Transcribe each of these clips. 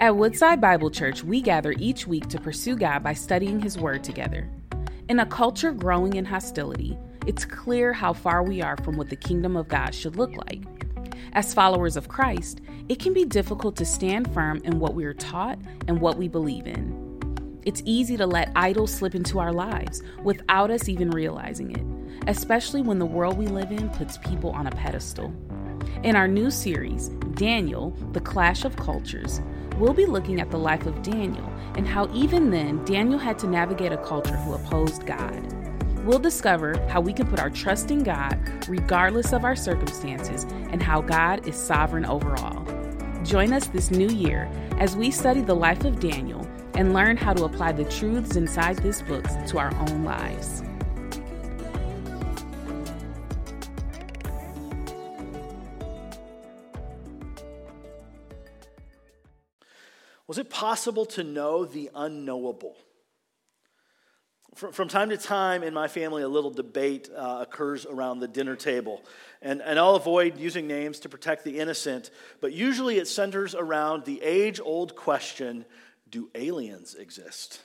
At Woodside Bible Church, we gather each week to pursue God by studying His Word together. In a culture growing in hostility, it's clear how far we are from what the kingdom of God should look like. As followers of Christ, it can be difficult to stand firm in what we are taught and what we believe in. It's easy to let idols slip into our lives without us even realizing it, especially when the world we live in puts people on a pedestal. In our new series, Daniel, The Clash of Cultures, we'll be looking at the life of Daniel and how even then Daniel had to navigate a culture who opposed God. We'll discover how we can put our trust in God regardless of our circumstances and how God is sovereign over all. Join us this new year as we study the life of Daniel and learn how to apply the truths inside this book to our own lives. Was it possible to know the unknowable? From, time to time in my family, a little debate uh, occurs around the dinner table. And, and I'll avoid using names to protect the innocent, but usually it centers around the age old question do aliens exist?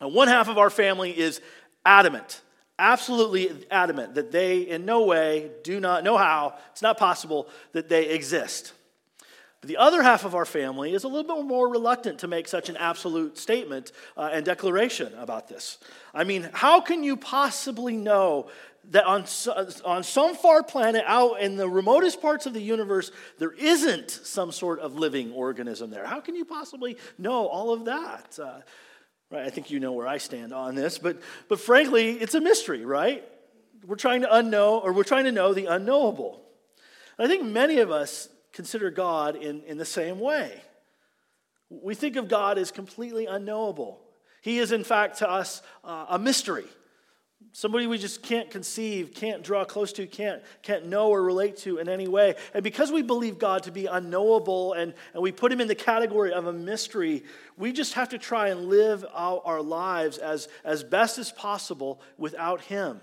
Now, one half of our family is adamant, absolutely adamant, that they in no way do not know how, it's not possible that they exist. The other half of our family is a little bit more reluctant to make such an absolute statement uh, and declaration about this. I mean, how can you possibly know that on, on some far planet out in the remotest parts of the universe, there isn't some sort of living organism there? How can you possibly know all of that? Uh, right, I think you know where I stand on this, but, but frankly, it's a mystery, right? We're trying to unknow, or we're trying to know the unknowable. I think many of us consider God in, in the same way. We think of God as completely unknowable. He is, in fact, to us uh, a mystery. Somebody we just can't conceive, can't draw close to, can't, can't know or relate to in any way. And because we believe God to be unknowable and, and we put him in the category of a mystery, we just have to try and live out our lives as, as best as possible without him.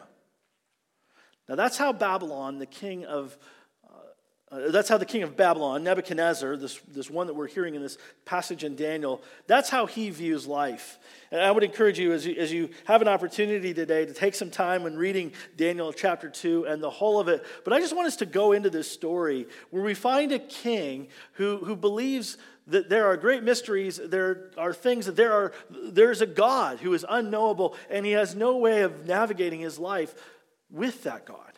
Now, that's how Babylon, the king of uh, that's how the king of Babylon, Nebuchadnezzar, this, this one that we're hearing in this passage in Daniel, that's how he views life. And I would encourage you as, you, as you have an opportunity today to take some time when reading Daniel chapter 2 and the whole of it. But I just want us to go into this story where we find a king who, who believes that there are great mysteries, there are things that there are, there's a God who is unknowable, and he has no way of navigating his life with that God.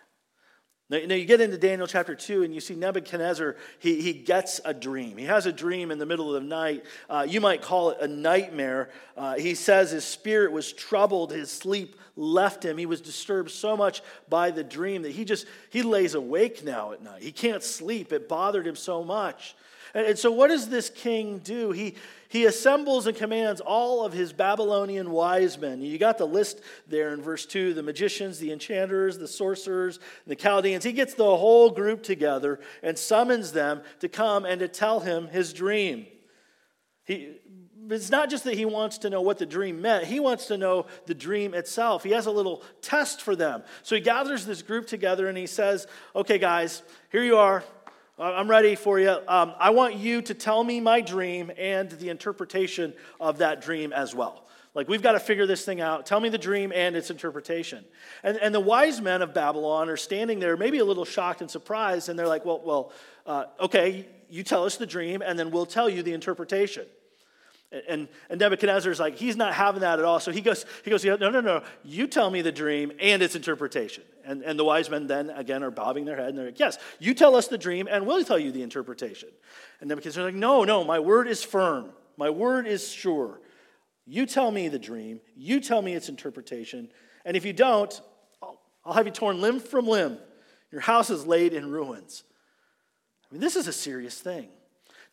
Now, you get into Daniel chapter 2 and you see Nebuchadnezzar, he, he gets a dream. He has a dream in the middle of the night. Uh, you might call it a nightmare. Uh, he says his spirit was troubled, his sleep left him. He was disturbed so much by the dream that he just, he lays awake now at night. He can't sleep. It bothered him so much. And, so what does this king do? He, he assembles and commands all of his Babylonian wise men. You got the list there in verse 2 the magicians, the enchanters, the sorcerers, the Chaldeans. He gets the whole group together and summons them to come and to tell him his dream. He, it's not just that he wants to know what the dream meant, he wants to know the dream itself. He has a little test for them. So he gathers this group together and he says, Okay, guys, here you are. I'm ready for you. Um, I want you to tell me my dream and the interpretation of that dream as well. Like, we've got to figure this thing out. Tell me the dream and its interpretation. And, and the wise men of Babylon are standing there, maybe a little shocked and surprised, and they're like, well, well uh, okay, you tell us the dream, and then we'll tell you the interpretation. And, and Nebuchadnezzar's like, he's not having that at all. So he goes, he goes, no, no, no, you tell me the dream and its interpretation. And, and the wise men then, again, are bobbing their head and they're like, yes, you tell us the dream and we'll tell you the interpretation. And Nebuchadnezzar's like, no, no, my word is firm. My word is sure. You tell me the dream. You tell me its interpretation. And if you don't, I'll, I'll have you torn limb from limb. Your house is laid in ruins. I mean, this is a serious thing.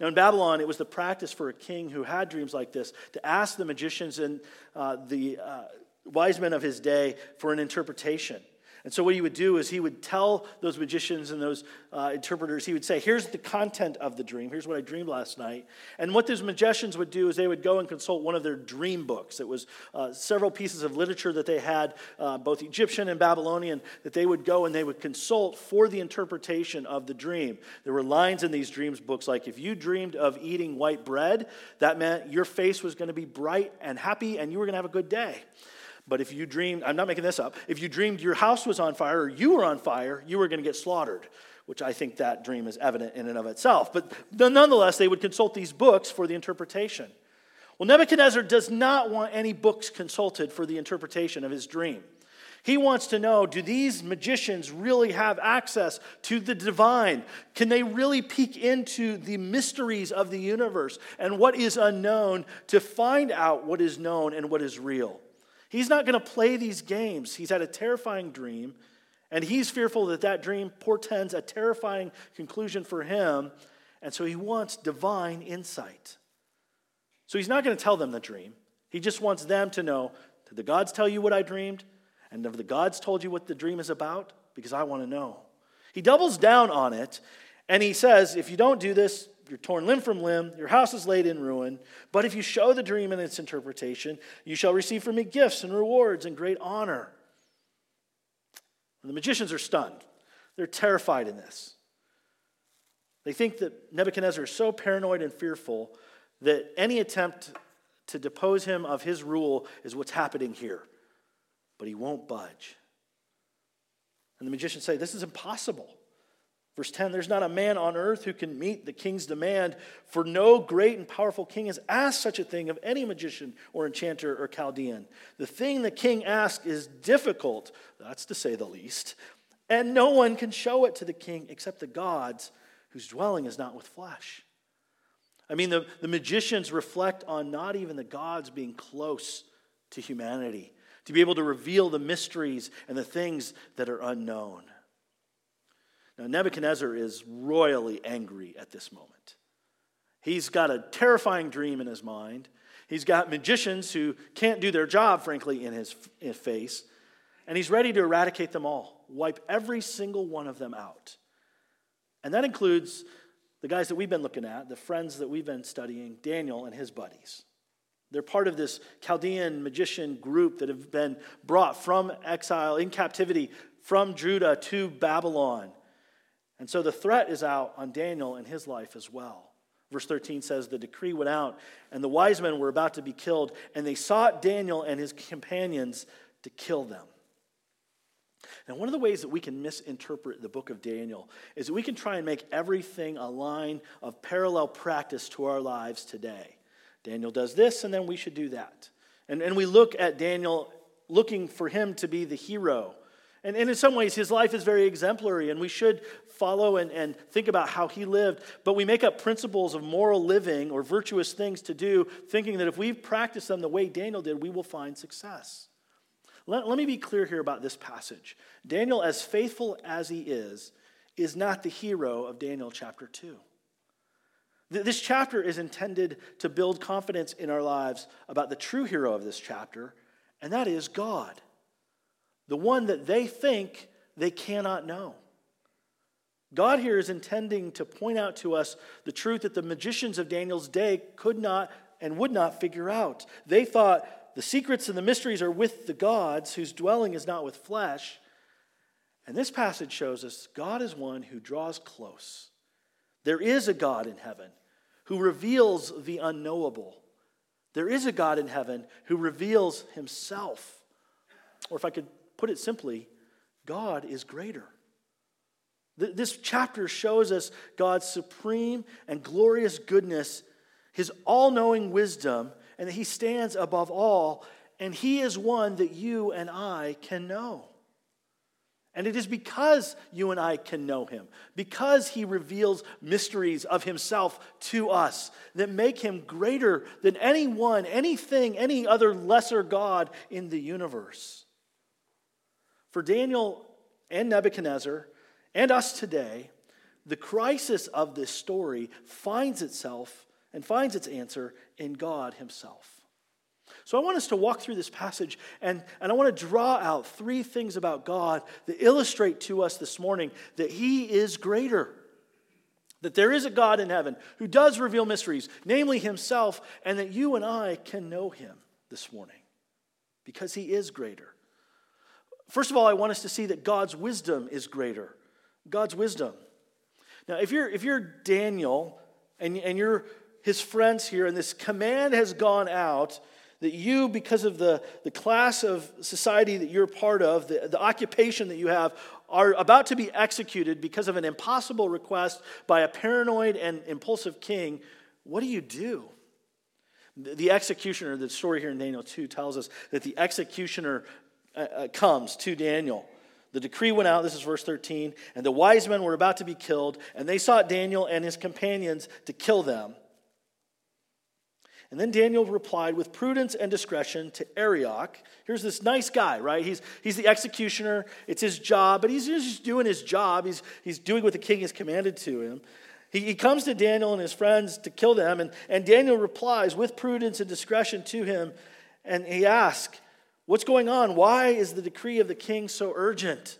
Now, in Babylon, it was the practice for a king who had dreams like this to ask the magicians and uh, the uh, wise men of his day for an interpretation. And so, what he would do is he would tell those magicians and those uh, interpreters, he would say, Here's the content of the dream. Here's what I dreamed last night. And what those magicians would do is they would go and consult one of their dream books. It was uh, several pieces of literature that they had, uh, both Egyptian and Babylonian, that they would go and they would consult for the interpretation of the dream. There were lines in these dreams books like, If you dreamed of eating white bread, that meant your face was going to be bright and happy and you were going to have a good day. But if you dreamed, I'm not making this up, if you dreamed your house was on fire or you were on fire, you were going to get slaughtered, which I think that dream is evident in and of itself. But nonetheless, they would consult these books for the interpretation. Well, Nebuchadnezzar does not want any books consulted for the interpretation of his dream. He wants to know do these magicians really have access to the divine? Can they really peek into the mysteries of the universe and what is unknown to find out what is known and what is real? He's not going to play these games. He's had a terrifying dream, and he's fearful that that dream portends a terrifying conclusion for him, and so he wants divine insight. So he's not going to tell them the dream. He just wants them to know did the gods tell you what I dreamed? And have the gods told you what the dream is about? Because I want to know. He doubles down on it, and he says, if you don't do this, you're torn limb from limb, your house is laid in ruin. But if you show the dream and its interpretation, you shall receive from me gifts and rewards and great honor. And the magicians are stunned. They're terrified in this. They think that Nebuchadnezzar is so paranoid and fearful that any attempt to depose him of his rule is what's happening here. But he won't budge. And the magicians say, This is impossible. Verse 10 There's not a man on earth who can meet the king's demand, for no great and powerful king has asked such a thing of any magician or enchanter or Chaldean. The thing the king asks is difficult, that's to say the least, and no one can show it to the king except the gods whose dwelling is not with flesh. I mean, the, the magicians reflect on not even the gods being close to humanity, to be able to reveal the mysteries and the things that are unknown. Now, Nebuchadnezzar is royally angry at this moment. He's got a terrifying dream in his mind. He's got magicians who can't do their job, frankly, in his, in his face. And he's ready to eradicate them all, wipe every single one of them out. And that includes the guys that we've been looking at, the friends that we've been studying, Daniel and his buddies. They're part of this Chaldean magician group that have been brought from exile in captivity from Judah to Babylon. And so the threat is out on Daniel and his life as well. Verse 13 says, The decree went out, and the wise men were about to be killed, and they sought Daniel and his companions to kill them. Now, one of the ways that we can misinterpret the book of Daniel is that we can try and make everything a line of parallel practice to our lives today. Daniel does this, and then we should do that. And, and we look at Daniel looking for him to be the hero and, and in some ways, his life is very exemplary, and we should follow and, and think about how he lived. But we make up principles of moral living or virtuous things to do, thinking that if we practice them the way Daniel did, we will find success. Let, let me be clear here about this passage. Daniel, as faithful as he is, is not the hero of Daniel chapter 2. This chapter is intended to build confidence in our lives about the true hero of this chapter, and that is God the one that they think they cannot know. God here is intending to point out to us the truth that the magicians of Daniel's day could not and would not figure out. They thought the secrets and the mysteries are with the gods whose dwelling is not with flesh. And this passage shows us God is one who draws close. There is a God in heaven who reveals the unknowable. There is a God in heaven who reveals himself. Or if I could Put it simply, God is greater. This chapter shows us God's supreme and glorious goodness, his all knowing wisdom, and that he stands above all, and he is one that you and I can know. And it is because you and I can know him, because he reveals mysteries of himself to us that make him greater than anyone, anything, any other lesser God in the universe. For Daniel and Nebuchadnezzar and us today, the crisis of this story finds itself and finds its answer in God Himself. So I want us to walk through this passage and, and I want to draw out three things about God that illustrate to us this morning that He is greater. That there is a God in heaven who does reveal mysteries, namely Himself, and that you and I can know Him this morning because He is greater. First of all, I want us to see that God's wisdom is greater. God's wisdom. Now, if you're, if you're Daniel and, and you're his friends here, and this command has gone out that you, because of the, the class of society that you're part of, the, the occupation that you have, are about to be executed because of an impossible request by a paranoid and impulsive king, what do you do? The executioner, the story here in Daniel 2 tells us that the executioner uh, uh, comes to Daniel. The decree went out, this is verse 13, and the wise men were about to be killed, and they sought Daniel and his companions to kill them. And then Daniel replied with prudence and discretion to Arioch. Here's this nice guy, right? He's, he's the executioner, it's his job, but he's just doing his job. He's, he's doing what the king has commanded to him. He, he comes to Daniel and his friends to kill them, and, and Daniel replies with prudence and discretion to him, and he asks, What's going on? Why is the decree of the king so urgent?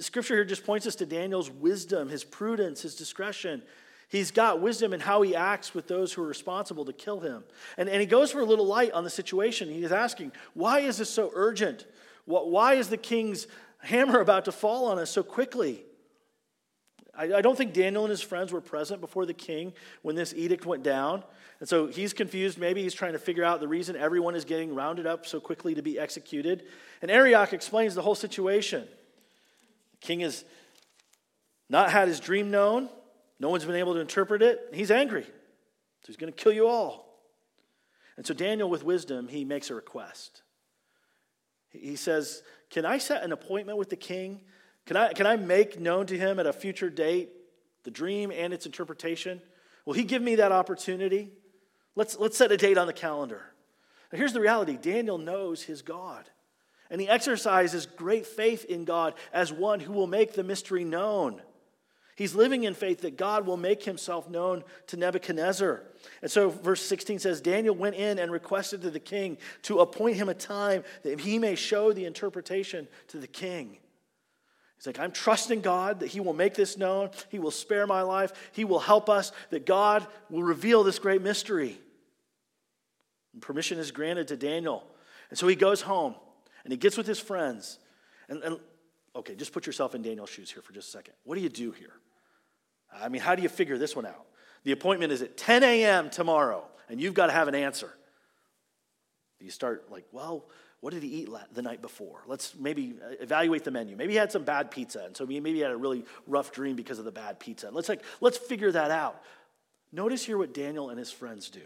Scripture here just points us to Daniel's wisdom, his prudence, his discretion. He's got wisdom in how he acts with those who are responsible to kill him. And, and he goes for a little light on the situation. He is asking, Why is this so urgent? Why is the king's hammer about to fall on us so quickly? I, I don't think Daniel and his friends were present before the king when this edict went down. And so he's confused. Maybe he's trying to figure out the reason everyone is getting rounded up so quickly to be executed. And Arioch explains the whole situation. The king has not had his dream known, no one's been able to interpret it. He's angry. So he's going to kill you all. And so Daniel, with wisdom, he makes a request. He says, Can I set an appointment with the king? Can I, can I make known to him at a future date the dream and its interpretation? Will he give me that opportunity? Let's, let's set a date on the calendar. Now, here's the reality Daniel knows his God, and he exercises great faith in God as one who will make the mystery known. He's living in faith that God will make himself known to Nebuchadnezzar. And so, verse 16 says Daniel went in and requested to the king to appoint him a time that he may show the interpretation to the king. He's like, I'm trusting God that He will make this known. He will spare my life. He will help us, that God will reveal this great mystery. And permission is granted to Daniel. And so he goes home and he gets with his friends. And, and okay, just put yourself in Daniel's shoes here for just a second. What do you do here? I mean, how do you figure this one out? The appointment is at 10 a.m. tomorrow, and you've got to have an answer. You start like, well, what did he eat the night before? Let's maybe uh, evaluate the menu. Maybe he had some bad pizza, and so maybe he had a really rough dream because of the bad pizza. Let's like let's figure that out. Notice here what Daniel and his friends do.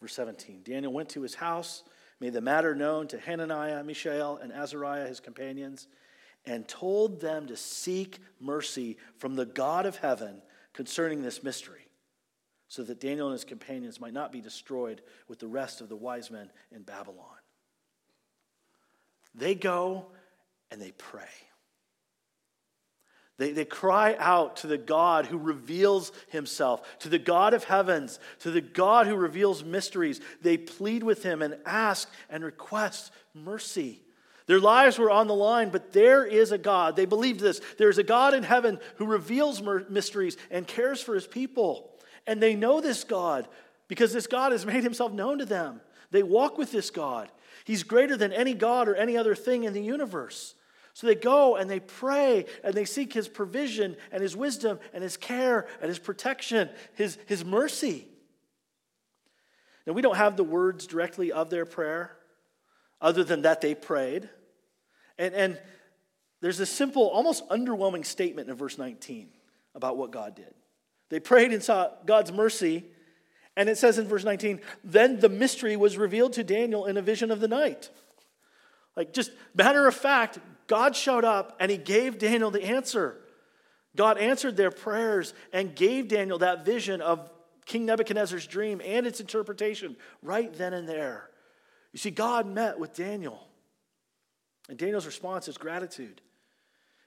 Verse 17. Daniel went to his house, made the matter known to Hananiah, Mishael, and Azariah, his companions, and told them to seek mercy from the God of heaven concerning this mystery so that Daniel and his companions might not be destroyed with the rest of the wise men in Babylon. They go and they pray. They, they cry out to the God who reveals himself, to the God of heavens, to the God who reveals mysteries. They plead with him and ask and request mercy. Their lives were on the line, but there is a God. They believed this. There is a God in heaven who reveals mysteries and cares for his people. And they know this God because this God has made himself known to them. They walk with this God. He's greater than any God or any other thing in the universe. So they go and they pray and they seek his provision and his wisdom and his care and his protection, his, his mercy. Now, we don't have the words directly of their prayer, other than that they prayed. And, and there's a simple, almost underwhelming statement in verse 19 about what God did. They prayed and saw God's mercy. And it says in verse 19, then the mystery was revealed to Daniel in a vision of the night. Like, just matter of fact, God showed up and he gave Daniel the answer. God answered their prayers and gave Daniel that vision of King Nebuchadnezzar's dream and its interpretation right then and there. You see, God met with Daniel. And Daniel's response is gratitude.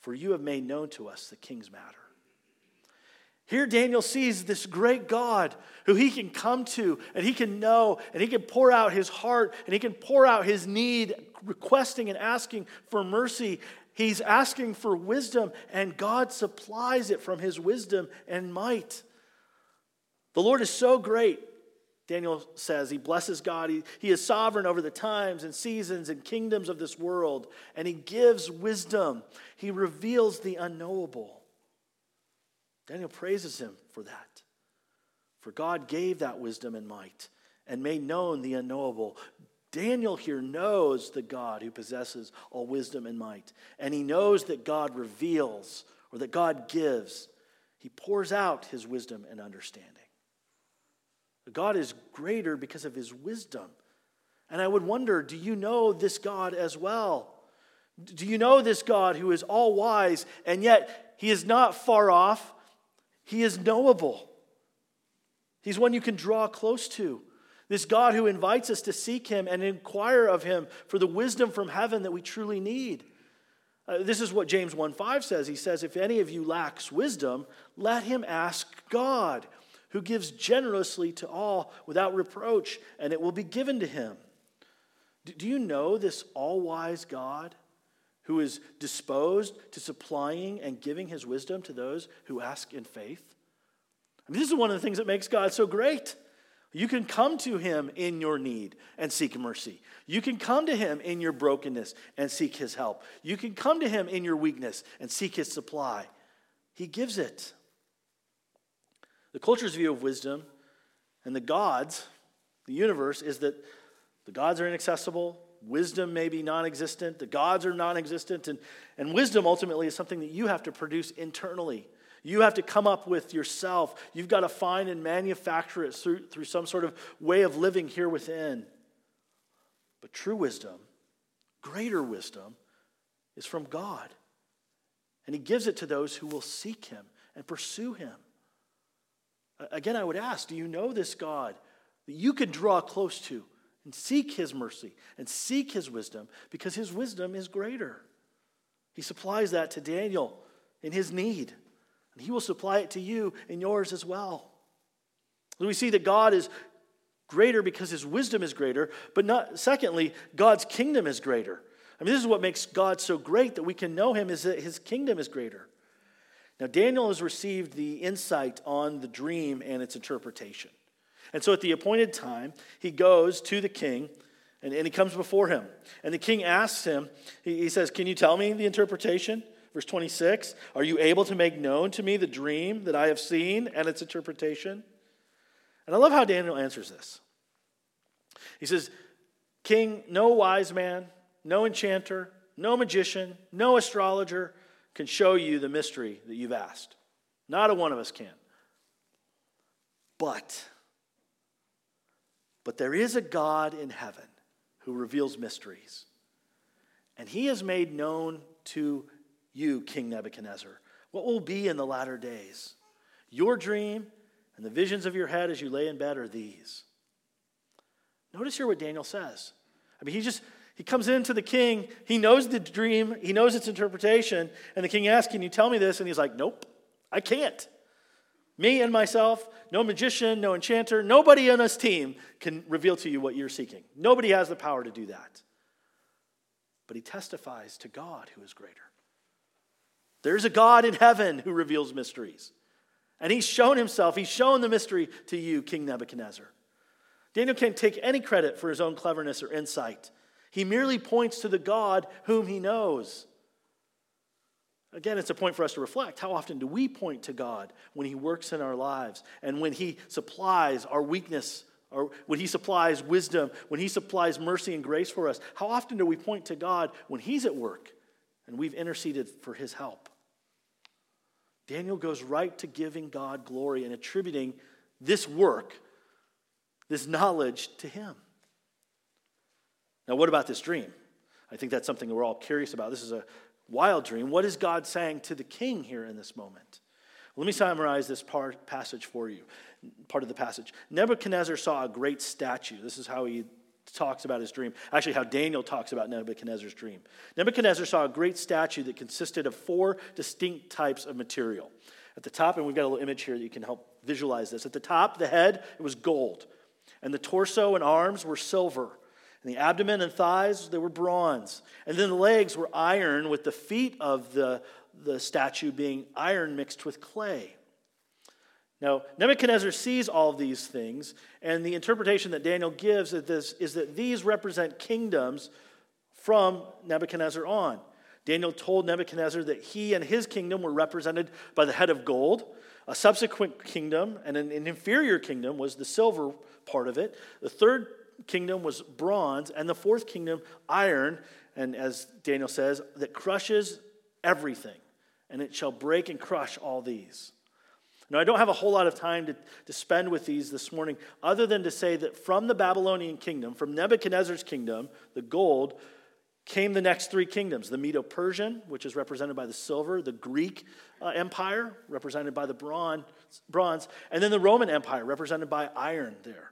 for you have made known to us the king's matter. Here, Daniel sees this great God who he can come to and he can know and he can pour out his heart and he can pour out his need, requesting and asking for mercy. He's asking for wisdom, and God supplies it from his wisdom and might. The Lord is so great Daniel says he blesses God. He, he is sovereign over the times and seasons and kingdoms of this world, and he gives wisdom. He reveals the unknowable. Daniel praises him for that. For God gave that wisdom and might and made known the unknowable. Daniel here knows the God who possesses all wisdom and might, and he knows that God reveals or that God gives. He pours out his wisdom and understanding. God is greater because of his wisdom. And I would wonder do you know this God as well? Do you know this God who is all wise and yet he is not far off? He is knowable. He's one you can draw close to. This God who invites us to seek him and inquire of him for the wisdom from heaven that we truly need. Uh, this is what James 1 5 says. He says, If any of you lacks wisdom, let him ask God who gives generously to all without reproach, and it will be given to him. Do you know this all wise God who is disposed to supplying and giving his wisdom to those who ask in faith? I mean, this is one of the things that makes God so great. You can come to him in your need and seek mercy. You can come to him in your brokenness and seek his help. You can come to him in your weakness and seek his supply. He gives it. The culture's view of wisdom and the gods, the universe, is that the gods are inaccessible, wisdom may be non existent, the gods are non existent, and, and wisdom ultimately is something that you have to produce internally. You have to come up with yourself. You've got to find and manufacture it through, through some sort of way of living here within. But true wisdom, greater wisdom, is from God. And He gives it to those who will seek Him and pursue Him. Again, I would ask do you know this God that you can draw close to and seek his mercy and seek his wisdom because his wisdom is greater? He supplies that to Daniel in his need, and he will supply it to you in yours as well. We see that God is greater because his wisdom is greater, but not secondly, God's kingdom is greater. I mean, this is what makes God so great that we can know him is that his kingdom is greater. Now, Daniel has received the insight on the dream and its interpretation. And so at the appointed time, he goes to the king and, and he comes before him. And the king asks him, he, he says, Can you tell me the interpretation? Verse 26 Are you able to make known to me the dream that I have seen and its interpretation? And I love how Daniel answers this. He says, King, no wise man, no enchanter, no magician, no astrologer, can show you the mystery that you've asked. Not a one of us can. But, but there is a God in heaven who reveals mysteries. And he has made known to you, King Nebuchadnezzar, what will be in the latter days. Your dream and the visions of your head as you lay in bed are these. Notice here what Daniel says. I mean, he just he comes into the king. He knows the dream, he knows its interpretation. And the king asks, Can you tell me this? And he's like, Nope, I can't. Me and myself, no magician, no enchanter, nobody on this team can reveal to you what you're seeking. Nobody has the power to do that. But he testifies to God who is greater. There's a God in heaven who reveals mysteries. And he's shown himself, he's shown the mystery to you, King Nebuchadnezzar. Daniel can't take any credit for his own cleverness or insight. He merely points to the God whom he knows. Again, it's a point for us to reflect. How often do we point to God when He works in our lives and when He supplies our weakness, or when He supplies wisdom, when He supplies mercy and grace for us? How often do we point to God when He's at work and we've interceded for his help. Daniel goes right to giving God glory and attributing this work, this knowledge to him. Now, what about this dream? I think that's something we're all curious about. This is a wild dream. What is God saying to the king here in this moment? Let me summarize this part, passage for you, part of the passage. Nebuchadnezzar saw a great statue. This is how he talks about his dream. Actually, how Daniel talks about Nebuchadnezzar's dream. Nebuchadnezzar saw a great statue that consisted of four distinct types of material. At the top, and we've got a little image here that you can help visualize this. At the top, the head, it was gold, and the torso and arms were silver. And the abdomen and thighs, they were bronze. And then the legs were iron, with the feet of the, the statue being iron mixed with clay. Now, Nebuchadnezzar sees all of these things, and the interpretation that Daniel gives is, this, is that these represent kingdoms from Nebuchadnezzar on. Daniel told Nebuchadnezzar that he and his kingdom were represented by the head of gold. A subsequent kingdom, and an, an inferior kingdom, was the silver part of it. The third kingdom was bronze, and the fourth kingdom, iron, and as Daniel says, that crushes everything, and it shall break and crush all these. Now, I don't have a whole lot of time to, to spend with these this morning, other than to say that from the Babylonian kingdom, from Nebuchadnezzar's kingdom, the gold, came the next three kingdoms the Medo Persian, which is represented by the silver, the Greek uh, Empire, represented by the bronze, bronze, and then the Roman Empire, represented by iron there.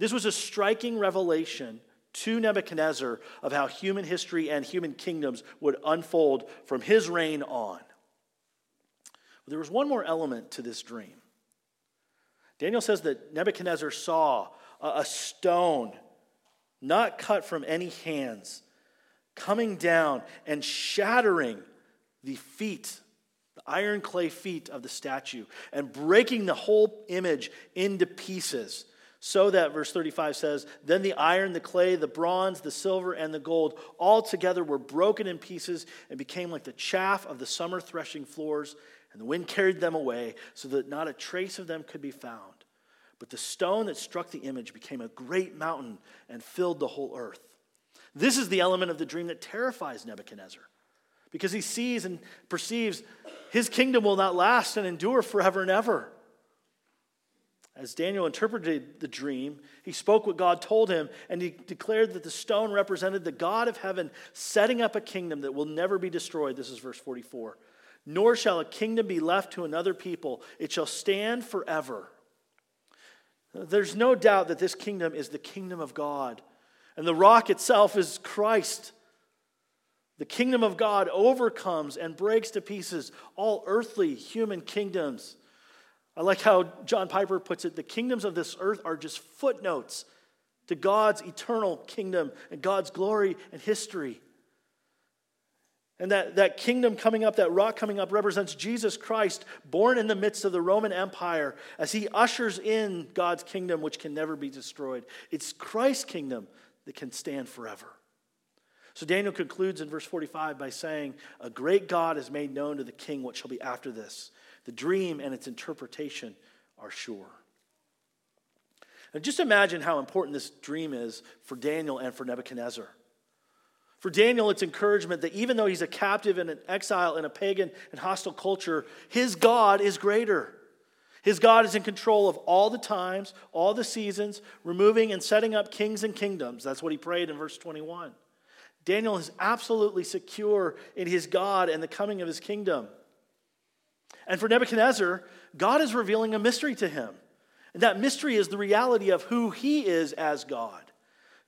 This was a striking revelation to Nebuchadnezzar of how human history and human kingdoms would unfold from his reign on. But there was one more element to this dream. Daniel says that Nebuchadnezzar saw a stone not cut from any hands coming down and shattering the feet, the iron clay feet of the statue, and breaking the whole image into pieces. So that, verse 35 says, Then the iron, the clay, the bronze, the silver, and the gold all together were broken in pieces and became like the chaff of the summer threshing floors, and the wind carried them away, so that not a trace of them could be found. But the stone that struck the image became a great mountain and filled the whole earth. This is the element of the dream that terrifies Nebuchadnezzar because he sees and perceives his kingdom will not last and endure forever and ever. As Daniel interpreted the dream, he spoke what God told him, and he declared that the stone represented the God of heaven setting up a kingdom that will never be destroyed. This is verse 44. Nor shall a kingdom be left to another people, it shall stand forever. There's no doubt that this kingdom is the kingdom of God, and the rock itself is Christ. The kingdom of God overcomes and breaks to pieces all earthly human kingdoms. I like how John Piper puts it the kingdoms of this earth are just footnotes to God's eternal kingdom and God's glory and history. And that, that kingdom coming up, that rock coming up, represents Jesus Christ, born in the midst of the Roman Empire, as he ushers in God's kingdom, which can never be destroyed. It's Christ's kingdom that can stand forever. So Daniel concludes in verse 45 by saying, A great God has made known to the king what shall be after this. The dream and its interpretation are sure. And just imagine how important this dream is for Daniel and for Nebuchadnezzar. For Daniel, it's encouragement that even though he's a captive and an exile in a pagan and hostile culture, his God is greater. His God is in control of all the times, all the seasons, removing and setting up kings and kingdoms. That's what he prayed in verse 21. Daniel is absolutely secure in his God and the coming of his kingdom. And for Nebuchadnezzar, God is revealing a mystery to him. And that mystery is the reality of who he is as God.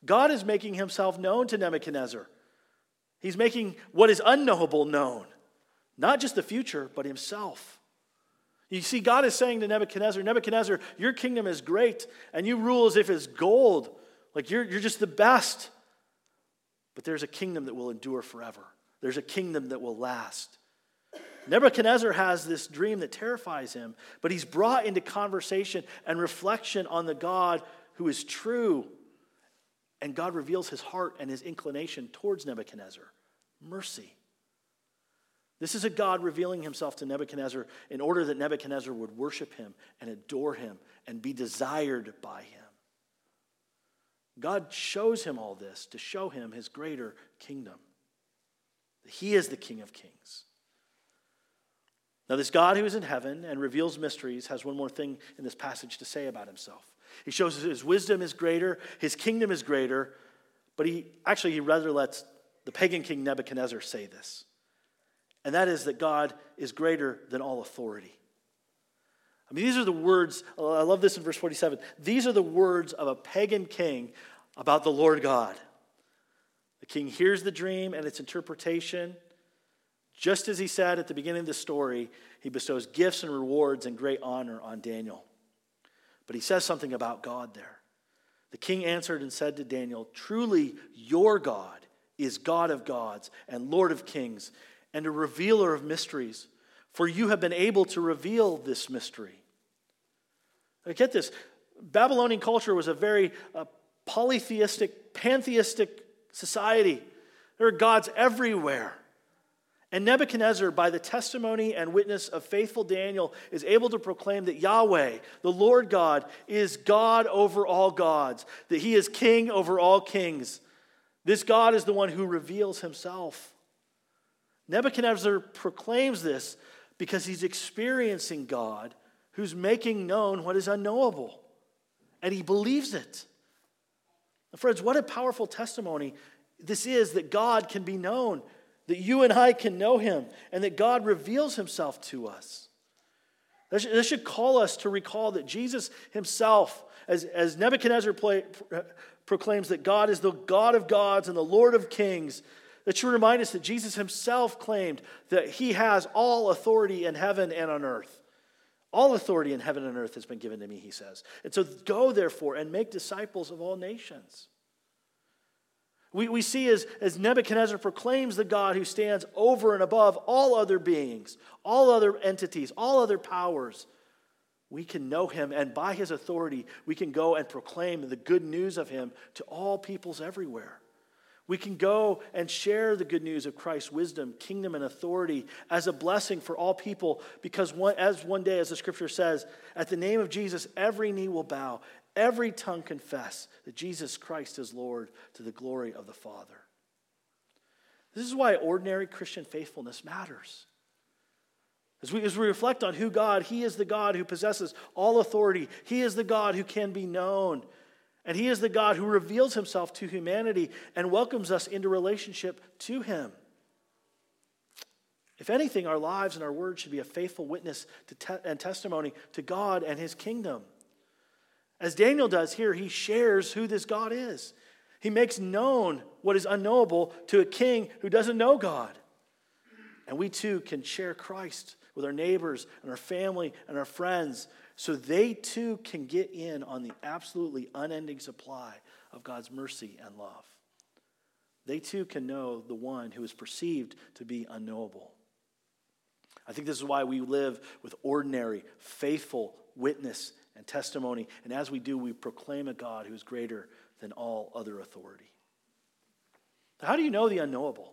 God is making himself known to Nebuchadnezzar. He's making what is unknowable known, not just the future, but himself. You see, God is saying to Nebuchadnezzar, Nebuchadnezzar, your kingdom is great, and you rule as if it's gold. Like you're, you're just the best. But there's a kingdom that will endure forever, there's a kingdom that will last. Nebuchadnezzar has this dream that terrifies him, but he's brought into conversation and reflection on the God who is true and God reveals his heart and his inclination towards Nebuchadnezzar mercy. This is a God revealing himself to Nebuchadnezzar in order that Nebuchadnezzar would worship him and adore him and be desired by him. God shows him all this to show him his greater kingdom. he is the King of kings. Now, this God who is in heaven and reveals mysteries has one more thing in this passage to say about himself. He shows us his wisdom is greater, his kingdom is greater, but he actually he rather lets the pagan king Nebuchadnezzar say this. And that is that God is greater than all authority. I mean, these are the words, I love this in verse 47. These are the words of a pagan king about the Lord God. The king hears the dream and its interpretation. Just as he said at the beginning of the story, he bestows gifts and rewards and great honor on Daniel. But he says something about God there. The king answered and said to Daniel, Truly, your God is God of gods and Lord of kings and a revealer of mysteries, for you have been able to reveal this mystery. Now, get this Babylonian culture was a very uh, polytheistic, pantheistic society. There are gods everywhere. And Nebuchadnezzar, by the testimony and witness of faithful Daniel, is able to proclaim that Yahweh, the Lord God, is God over all gods, that he is king over all kings. This God is the one who reveals himself. Nebuchadnezzar proclaims this because he's experiencing God who's making known what is unknowable, and he believes it. Friends, what a powerful testimony this is that God can be known, that you and I can know him, and that God reveals himself to us. This should call us to recall that Jesus himself, as, as Nebuchadnezzar play, proclaims that God is the God of gods and the Lord of kings, that should remind us that Jesus himself claimed that he has all authority in heaven and on earth. All authority in heaven and earth has been given to me, he says. And so go, therefore, and make disciples of all nations. We, we see as, as Nebuchadnezzar proclaims the God who stands over and above all other beings, all other entities, all other powers. We can know him, and by his authority, we can go and proclaim the good news of him to all peoples everywhere. We can go and share the good news of Christ's wisdom, kingdom, and authority as a blessing for all people because, one, as one day, as the scripture says, at the name of Jesus, every knee will bow, every tongue confess that Jesus Christ is Lord to the glory of the Father. This is why ordinary Christian faithfulness matters. As we, as we reflect on who God, He is the God who possesses all authority, He is the God who can be known. And He is the God who reveals Himself to humanity and welcomes us into relationship to Him. If anything, our lives and our words should be a faithful witness te- and testimony to God and His kingdom. As Daniel does here, he shares who this God is. He makes known what is unknowable to a king who doesn't know God. And we too can share Christ with our neighbors and our family and our friends so they too can get in on the absolutely unending supply of God's mercy and love. They too can know the one who is perceived to be unknowable. I think this is why we live with ordinary, faithful witness and testimony. And as we do, we proclaim a God who is greater than all other authority. How do you know the unknowable?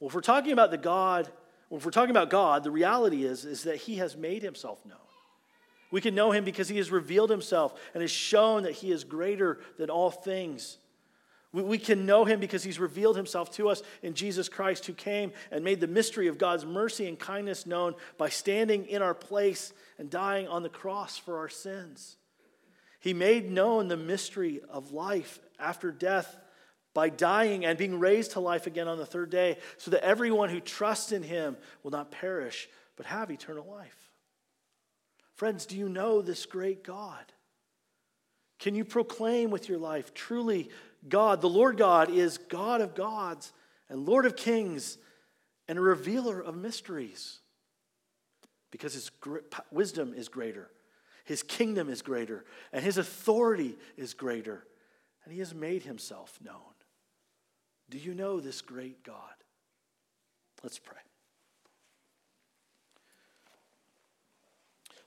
Well, if we're talking about the God, well, if we're talking about God, the reality is, is that He has made Himself known. We can know him because he has revealed himself and has shown that he is greater than all things. We, we can know him because he's revealed himself to us in Jesus Christ, who came and made the mystery of God's mercy and kindness known by standing in our place and dying on the cross for our sins. He made known the mystery of life after death by dying and being raised to life again on the third day, so that everyone who trusts in him will not perish, but have eternal life. Friends, do you know this great God? Can you proclaim with your life truly God, the Lord God, is God of gods and Lord of kings and a revealer of mysteries? Because his wisdom is greater, his kingdom is greater, and his authority is greater, and he has made himself known. Do you know this great God? Let's pray.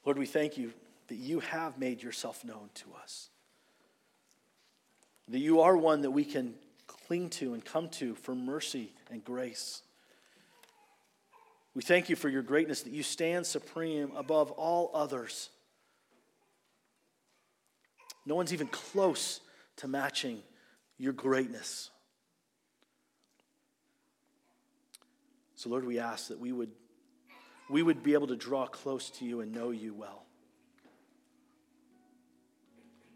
Lord, we thank you that you have made yourself known to us. That you are one that we can cling to and come to for mercy and grace. We thank you for your greatness, that you stand supreme above all others. No one's even close to matching your greatness. So, Lord, we ask that we would, we would be able to draw close to you and know you well.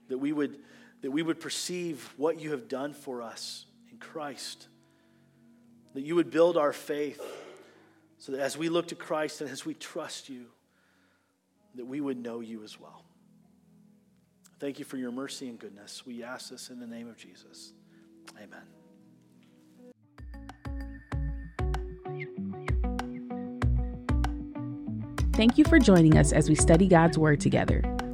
That we would, that we would perceive what you have done for us in Christ. That you would build our faith so that as we look to Christ and as we trust you, that we would know you as well. Thank you for your mercy and goodness. We ask this in the name of Jesus. Amen. Thank you for joining us as we study God's Word together.